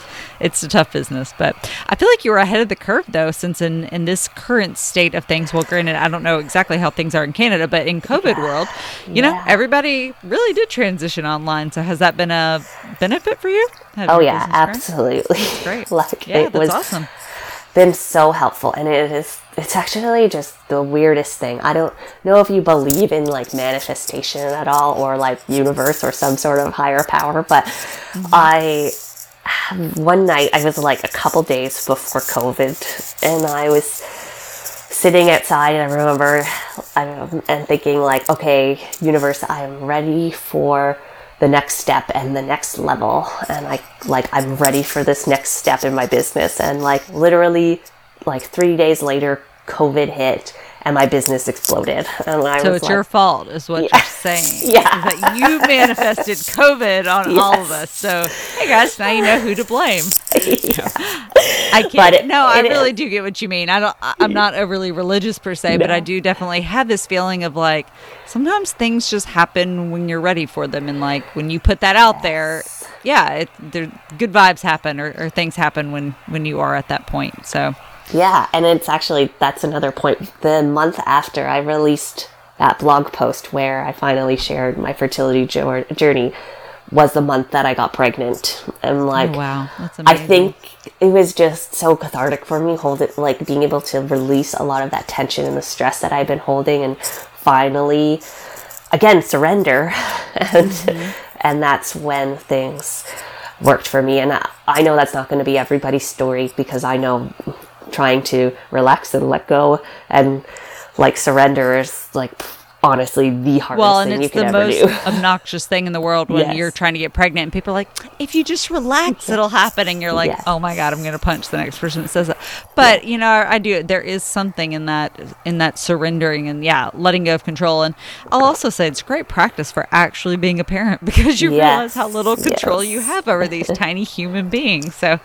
A: it's a tough business. But I feel like you were ahead of the curve though, since in, in this current state of things, well, granted, I don't know exactly how things are in Canada, but in COVID world, you know, everybody really did transition online. So has that been a benefit for you? Have
B: Oh yeah, absolutely.
A: Great. [LAUGHS]
B: like
A: Yeah,
B: it
A: that's
B: was
A: awesome.
B: been so helpful and it is it's actually just the weirdest thing. I don't know if you believe in like manifestation at all or like universe or some sort of higher power, but mm-hmm. I one night I was like a couple days before COVID and I was sitting outside and I remember um, and thinking like, okay, universe, I'm ready for the next step and the next level and I like I'm ready for this next step in my business. And like literally like 3 days later COVID hit and my business exploded and I
A: So it's
B: like,
A: your fault, is what
B: Yeah.
A: you're [LAUGHS] saying.
B: Yeah.
A: That you [LAUGHS] manifested COVID on all of us. So, hey guys, now you know who to blame. [LAUGHS] I can't.
B: It-
A: no, I really
B: is.
A: do get what you mean. I don't. I'm not overly religious per se, but I do definitely have this feeling of like sometimes things just happen when you're ready for them, and like when you put that out there, yeah, it, there good vibes happen or, or things happen when when you are at that point. So.
B: Yeah, and it's actually that's another point. The month after I released that blog post where I finally shared my fertility journey was the month that I got pregnant. And like
A: Oh, wow, that's
B: I think it was just so cathartic for me hold it like being able to release a lot of that tension and the stress that I've been holding and finally again surrender [LAUGHS] and
A: Mm-hmm.
B: and that's when things worked for me and I, I know that's not going to be everybody's story because I know trying to relax and let go and like surrender is like honestly the hardest
A: Well, and it's the most
B: do. [LAUGHS]
A: obnoxious thing in the world when
B: Yes.
A: you're trying to get pregnant and people are like, if you just relax, it'll happen. And you're like,
B: Yes.
A: oh my God, I'm going to punch the next person that says that. But, you know, I do, there is something in that, in that surrendering and yeah, letting go of control. And I'll also say it's great practice for actually being a parent [LAUGHS] because you realize how little
B: Yes,
A: control you have over these [LAUGHS] tiny human beings. So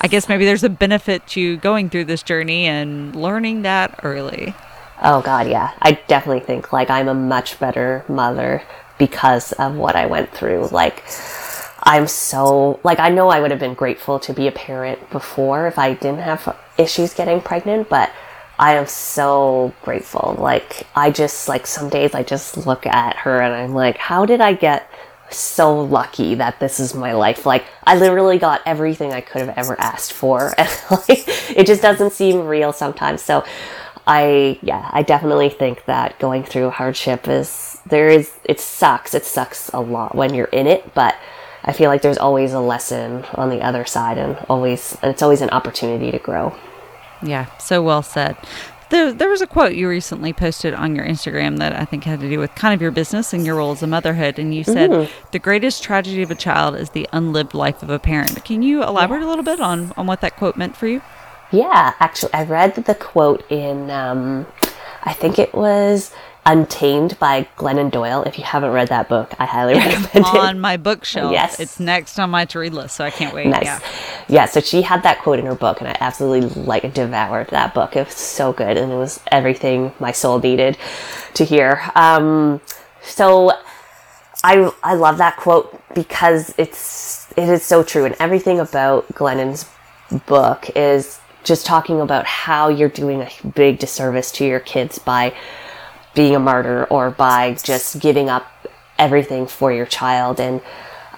A: I guess maybe there's a benefit to going through this journey and learning that early.
B: Oh god, yeah. I definitely think like I'm a much better mother because of what I went through. Like I'm so like I know I would have been grateful to be a parent before if I didn't have issues getting pregnant, but I am so grateful. Like I just like some days I just look at her and I'm like, how did I get so lucky that this is my life. Like I literally got everything I could have ever asked for, and [LAUGHS] like it just doesn't seem real sometimes. So I yeah, I definitely think that going through hardship is there is it sucks. It sucks a lot when you're in it, but I feel like there's always a lesson on the other side, and always and it's always an opportunity to grow.
A: Yeah, so well said. There, there was a quote you recently posted on your Instagram that I think had to do with kind of your business and your role as a motherhood. And you said, mm-hmm. The greatest tragedy of a child is the unlived life of a parent. Can you elaborate a little bit on, on what that quote meant for you?
B: Yeah, actually, I read the quote in, um, I think it was Untamed by Glennon Doyle. If you haven't read that book, I highly recommend
A: on
B: it.
A: On my bookshelf.
B: Yes.
A: It's next on my to read list, so I can't wait.
B: Nice.
A: Yeah.
B: Yeah. so she had that quote in her book, and I absolutely like devoured that book. It was so good, and it was everything my soul needed to hear. Um, so I I love that quote because it's it is so true, and everything about Glennon's book is just talking about how you're doing a big disservice to your kids by being a martyr or by just giving up everything for your child and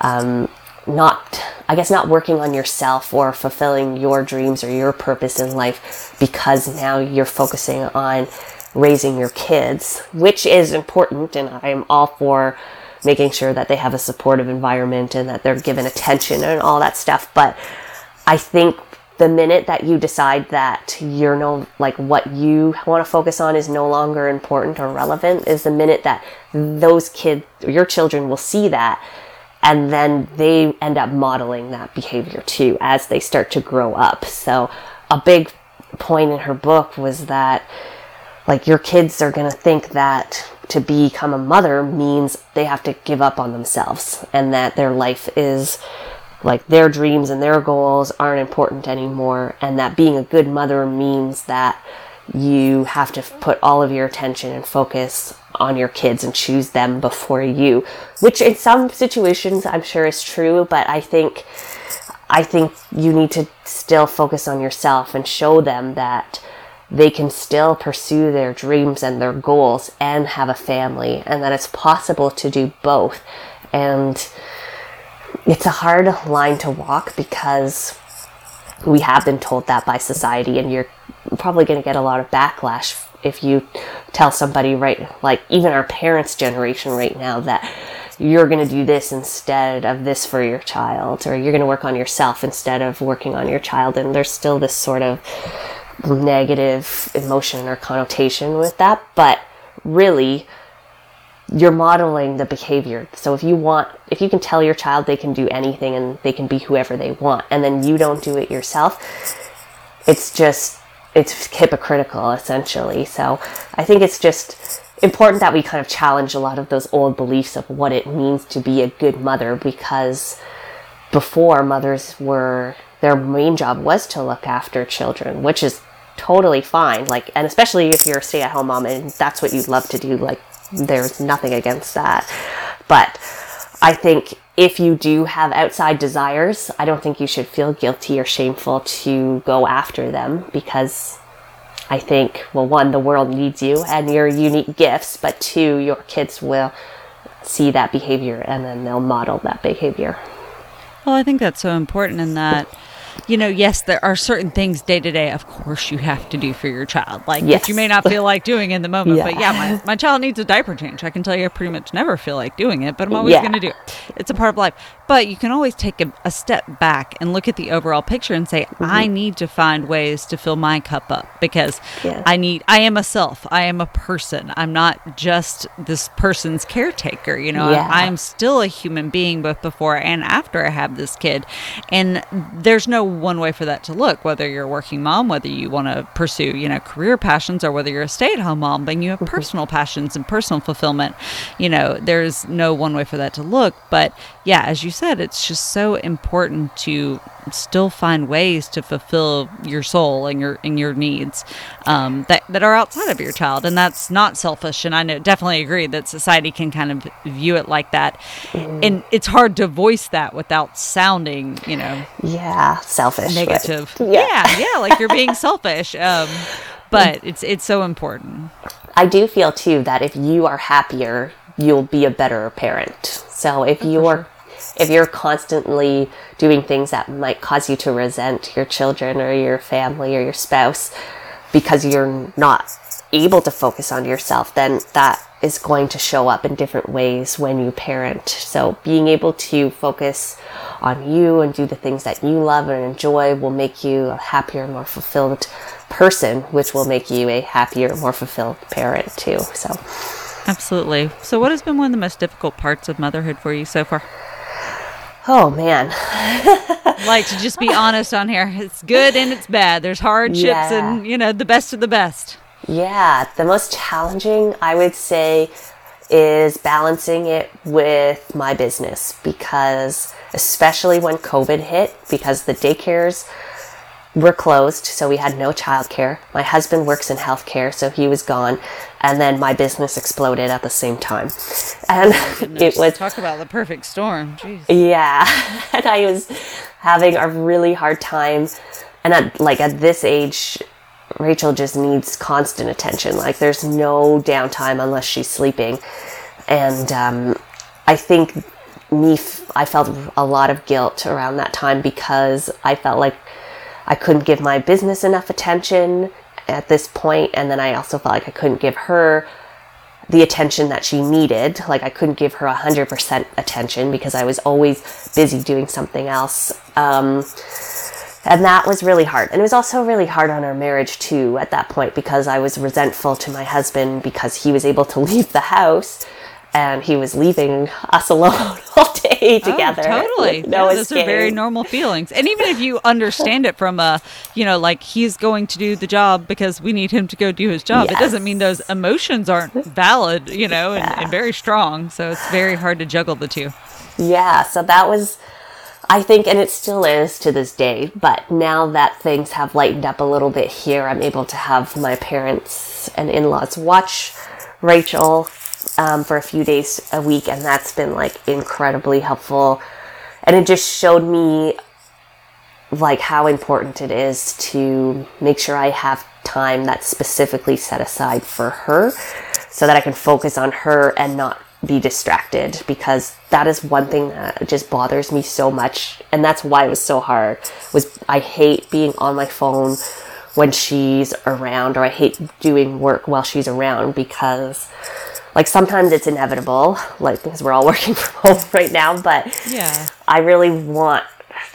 B: um, not i guess not working on yourself or fulfilling your dreams or your purpose in life because now you're focusing on raising your kids which is important and i'm all for making sure that they have a supportive environment and that they're given attention and all that stuff. But i think the minute that you decide that you're no like what you want to focus on is no longer important or relevant is the minute that those kids your children will see that and then they end up modeling that behavior too as they start to grow up. So a big point in her book was that like your kids are going to think that to become a mother means they have to give up on themselves and that their life is like their dreams and their goals aren't important anymore and that being a good mother means that you have to put all of your attention and focus on your kids and choose them before you. Which in some situations i'm sure is true but i think i think you need to still focus on yourself and show them that they can still pursue their dreams and their goals and have a family and that it's possible to do both. And it's a hard line to walk because we have been told that by society and you're probably going to get a lot of backlash if you tell somebody right like even our parents generation right now that you're going to do this instead of this for your child or you're going to work on yourself instead of working on your child and there's still this sort of negative emotion or connotation with that. But really you're modeling the behavior. So if you want, if you can tell your child they can do anything and they can be whoever they want, and then you don't do it yourself, it's just, it's hypocritical essentially. So I think it's just important that we kind of challenge a lot of those old beliefs of what it means to be a good mother because before mothers were, their main job was to look after children, which is totally fine. Like, and especially if you're a stay at home mom and that's what you love to do, like, there's nothing against that. But I think if you do have outside desires, I don't think you should feel guilty or shameful to go after them because I think, well, one, the world needs you and your unique gifts, but two, your kids will see that behavior and then they'll model that behavior.
A: Well, I think that's so important in that you know, yes, there are certain things day to day, of course, you have to do for your child. Like, yes. you may not feel like doing in the moment. Yeah. But yeah, my, my child needs a diaper change. I can tell you I pretty much never feel like doing it, but I'm always yeah. going to do it. It's a part of life. But you can always take a, a step back and look at the overall picture and say, mm-hmm. I need to find ways to fill my cup up because yeah. I need, I am a self, I am a person. I'm not just this person's caretaker. You know, yeah. I'm still a human being both before and after I have this kid. And there's no one way for that to look, whether you're a working mom, whether you want to pursue, you know, career passions or whether you're a stay at home mom, but you have mm-hmm. personal passions and personal fulfillment. You know, there's no one way for that to look. But yeah, as you said, it's just so important to still find ways to fulfill your soul and your and your needs um, that that are outside of your child, and that's not selfish. And I know definitely agree that society can kind of view it like that, mm. and it's hard to voice that without sounding, you know,
B: yeah, selfish,
A: negative. [LAUGHS] Yeah. yeah, yeah, like you're being [LAUGHS] selfish. Um, but it's it's so important.
B: I do feel too that if you are happier, you'll be a better parent. So if you're sure if you're constantly doing things that might cause you to resent your children or your family or your spouse because you're not able to focus on yourself, then that is going to show up in different ways when you parent. So being able to focus on you and do the things that you love and enjoy will make you a happier, more fulfilled person, which will make you a happier, more fulfilled parent too. So
A: Absolutely. So what has been one of the most difficult parts of motherhood for you so far?
B: Oh man. [LAUGHS]
A: like to just be honest on here. It's good and it's bad. There's hardships yeah. and you know the best of the best.
B: Yeah, the most challenging I would say is balancing it with my business because especially when COVID hit because the daycares were closed, so we had no childcare. My husband works in healthcare, so he was gone, and then my business exploded at the same time, and [LAUGHS] it was
A: talk about the perfect storm. Jeez.
B: yeah, [LAUGHS] and I was having a really hard time, and at like at this age. Rachel just needs constant attention. Like, there's no downtime unless she's sleeping. And um, I think me, f- I felt a lot of guilt around that time because I felt like I couldn't give my business enough attention at this point, and then I also felt like I couldn't give her the attention that she needed. Like I couldn't give her 100% attention because I was always busy doing something else. Um, and that was really hard. And it was also really hard on our marriage too at that point because I was resentful to my husband because he was able to [LAUGHS] leave the house and he was leaving us alone [LAUGHS] all day oh, together.
A: Oh, totally. [LAUGHS]
B: No
A: yeah, those are very normal feelings. And even if you [LAUGHS] understand it from a, you know, like he's going to do the job because we need him to go do his job, it doesn't mean those emotions aren't valid, you know, and, and very strong. So it's very hard to juggle the two.
B: Yeah, so that was, I think, and it still is to this day, but now that things have lightened up a little bit here, I'm able to have my parents and in laws watch Rachel um, for a few days a week, and that's been like incredibly helpful. And it just showed me like how important it is to make sure I have time that's specifically set aside for her so that I can focus on her and not be distracted because that is one thing that just bothers me so much and that's why it was so hard was I hate being on my phone when she's around or I hate doing work while she's around because like sometimes it's inevitable like because we're all [LAUGHS] working from home right now but
A: Yeah.
B: I really want,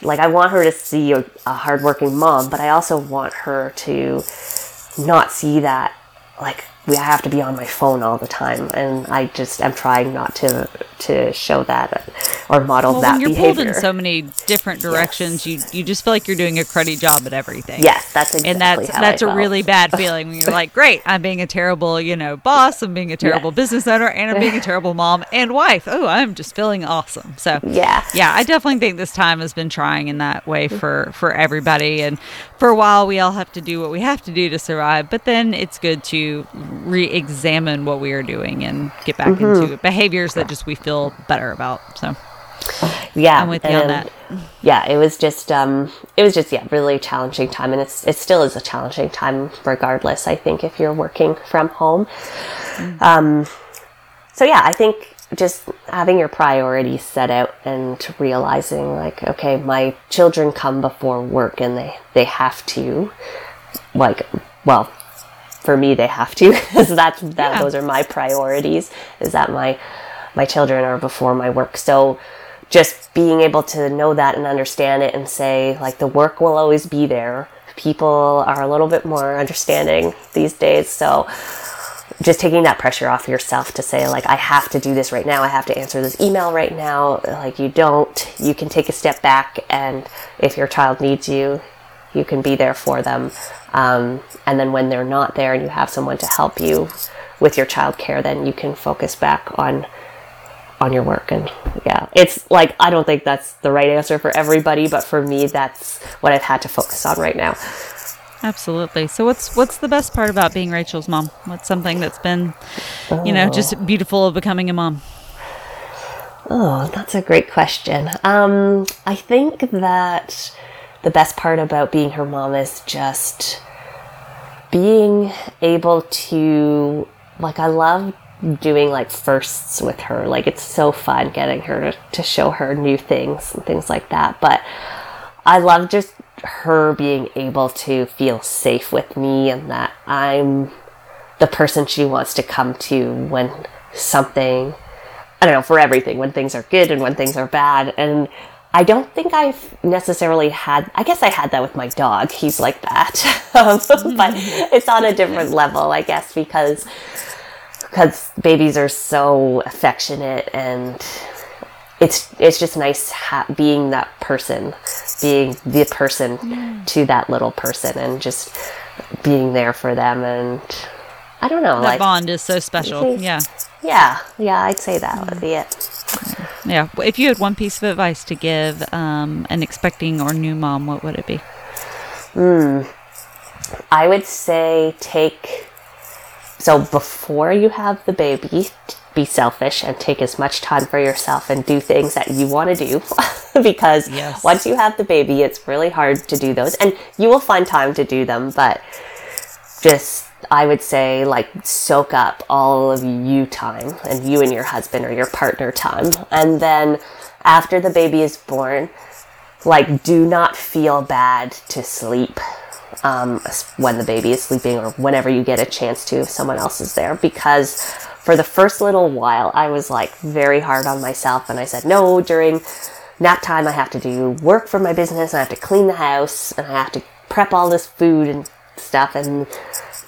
B: like, I want her to see a, a hardworking mom, but I also want her to not see that, like, we have to be on my phone all the time, and I just am trying not to to show that or model
A: Well,
B: that
A: when you're
B: behavior.
A: pulled in so many different directions, you you just feel like you're doing a cruddy job at everything.
B: yes, that's exactly
A: and that's that's
B: I
A: a
B: felt.
A: really bad [LAUGHS] feeling when you're like, great, I'm being a terrible, you know, boss, I'm being a terrible business owner, and I'm being a [LAUGHS] terrible mom and wife. Oh, I'm just feeling awesome. So
B: Yeah.
A: yeah, I definitely think this time has been trying in that way mm-hmm. for for everybody. And for a while, we all have to do what we have to do to survive, but then it's good to re-examine what we are doing and get back
B: Mm-hmm.
A: into behaviors that just we feel better about. So
B: yeah,
A: I'm with you on that.
B: Yeah, it was just um, it was just yeah, really challenging time, and it's it still is a challenging time regardless. I think if you're working from home, um, so yeah, I think just having your priorities set out and realizing like, okay, my children come before work, and they they have to, like, well, for me they have to [LAUGHS] because that's that
A: Yeah.
B: those are my priorities is that my my children are before my work. So just being able to know that and understand it and say like the work will always be there. People are a little bit more understanding these days. So just taking that pressure off yourself to say like i have to do this right now. I have to answer this email right now. Like you don't. You can take a step back and if your child needs you you can be there for them um, and then when they're not there and you have someone to help you with your child care then you can focus back on on your work and yeah it's like i don't think that's the right answer for everybody but for me that's what i've had to focus on right now
A: Absolutely. So what's what's the best part about being Rachel's mom? What's something that's been, you know, just beautiful of becoming a mom?
B: Oh, that's a great question. Um, I think that the best part about being her mom is just being able to, like, I love doing like firsts with her. Like, it's so fun getting her to, show her new things and things like that. But I love just her being able to feel safe with me and that I'm the person she wants to come to when something I don't know, for everything, when things are good and when things are bad. And I don't think I've necessarily had, I guess I had that with my dog. He's like that. [LAUGHS] um, but it's on a different level, I guess, because, because babies are so affectionate and it's, it's just nice ha- being that person, being the person to that little person and just being there for them. And I don't know,
A: That
B: like,
A: bond is so special. Yeah.
B: yeah, yeah, I'd say that would be it.
A: Yeah. If you had one piece of advice to give um, an expecting or new mom, what would it be? Hmm.
B: I would say take so before you have the baby, be selfish and take as much time for yourself and do things that you want to do [LAUGHS] because
A: Yes.
B: once you have the baby, it's really hard to do those and you will find time to do them, but just I would say like soak up all of you time and you and your husband or your partner time. And then after the baby is born, like do not feel bad to sleep um, when the baby is sleeping or whenever you get a chance to if someone else is there because for the first little while i was like very hard on myself and i said no during nap time i have to do work for my business i have to clean the house and i have to prep all this food and stuff and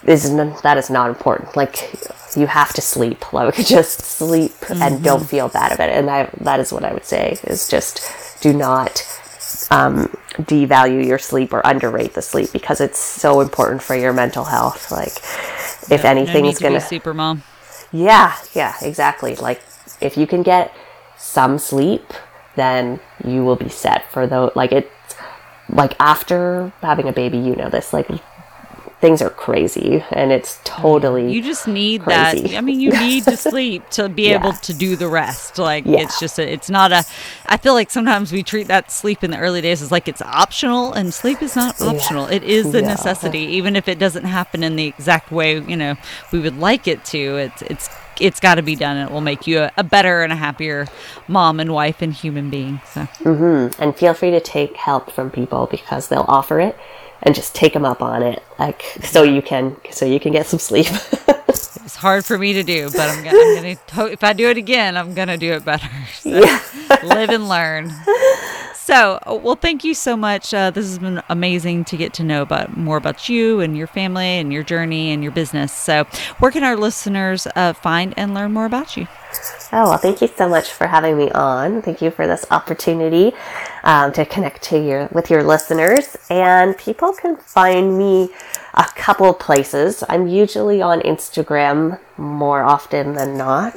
B: is that is not important like you have to sleep [LAUGHS] like just sleep and don't feel bad about it and I, that is what i would say is just do not um, devalue your sleep or underrate the sleep because it's so important for your mental health. Like, if
A: need
B: is
A: to
B: gonna,
A: a super mom.
B: yeah, yeah, exactly. Like, if you can get some sleep, then you will be set for the like it's like after having a baby, you know this like things are crazy and it's totally
A: You just need
B: Crazy.
A: that. I mean, you [LAUGHS] need to sleep to be
B: Yeah.
A: able to do the rest. Like
B: Yeah.
A: it's just a, it's not a. I feel like sometimes we treat that sleep in the early days as like it's optional, and sleep is not optional. It is
B: Yeah.
A: necessity, even if it doesn't happen in the exact way you know we would like it to. It's it's it's got to be done. and It will make you a, a better and a happier mom and wife and human being. So mm-hmm.
B: and feel free to take help from people because they'll offer it and just take them up on it like so you can so you can get some sleep [LAUGHS]
A: it's hard for me to do, but I'm gonna, I'm gonna to- if I do it again, I'm gonna do it better. [LAUGHS] So, live and learn. So, well, thank you so much. Uh, this has been amazing to get to know about more about you and your family and your journey and your business. So, where can our listeners uh, find and learn more about you?
B: Oh, well, thank you so much for having me on. Thank you for this opportunity um, to connect to your with your listeners. And people can find me a couple places. I'm usually on Instagram more often than not.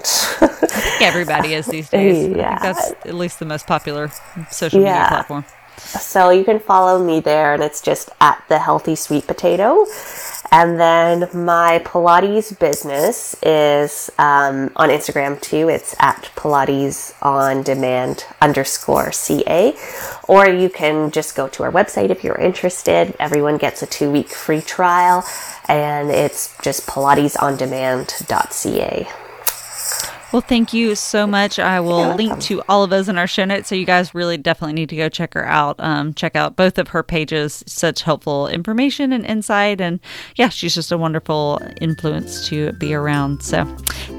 A: Everybody is these days. I
B: Yeah.
A: think that's at least the most popular social media platform.
B: so you can follow me there, and it's just at the healthy sweet potato. And then my Pilates business is um, on Instagram too. It's at Pilates on demand underscore CA. Or you can just go to our website if you're interested. Everyone gets a two week free trial, and it's just Pilates on pilatesondemand.ca.
A: Well, thank you so much. I will link to all of those in our show notes. So you guys really definitely need to go check her out. Um, check out both of her pages. Such helpful information and insight. And yeah, she's just a wonderful influence to be around. So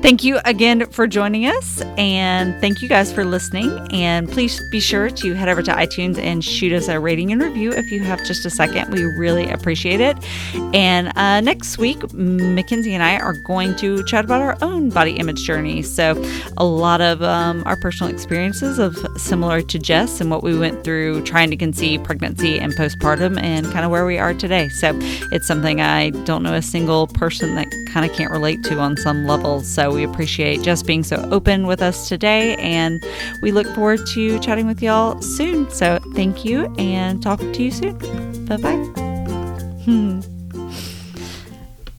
A: thank you again for joining us. And thank you guys for listening. And please be sure to head over to iTunes and shoot us a rating and review if you have just a second. We really appreciate it. And uh, next week, Mackenzie and I are going to chat about our own body image journey. So, a lot of um, our personal experiences of similar to Jess and what we went through trying to conceive pregnancy and postpartum and kind of where we are today. So, it's something I don't know a single person that kind of can't relate to on some level. So, we appreciate Jess being so open with us today. And we look forward to chatting with y'all soon. So, thank you and talk to you soon. Bye bye. [LAUGHS]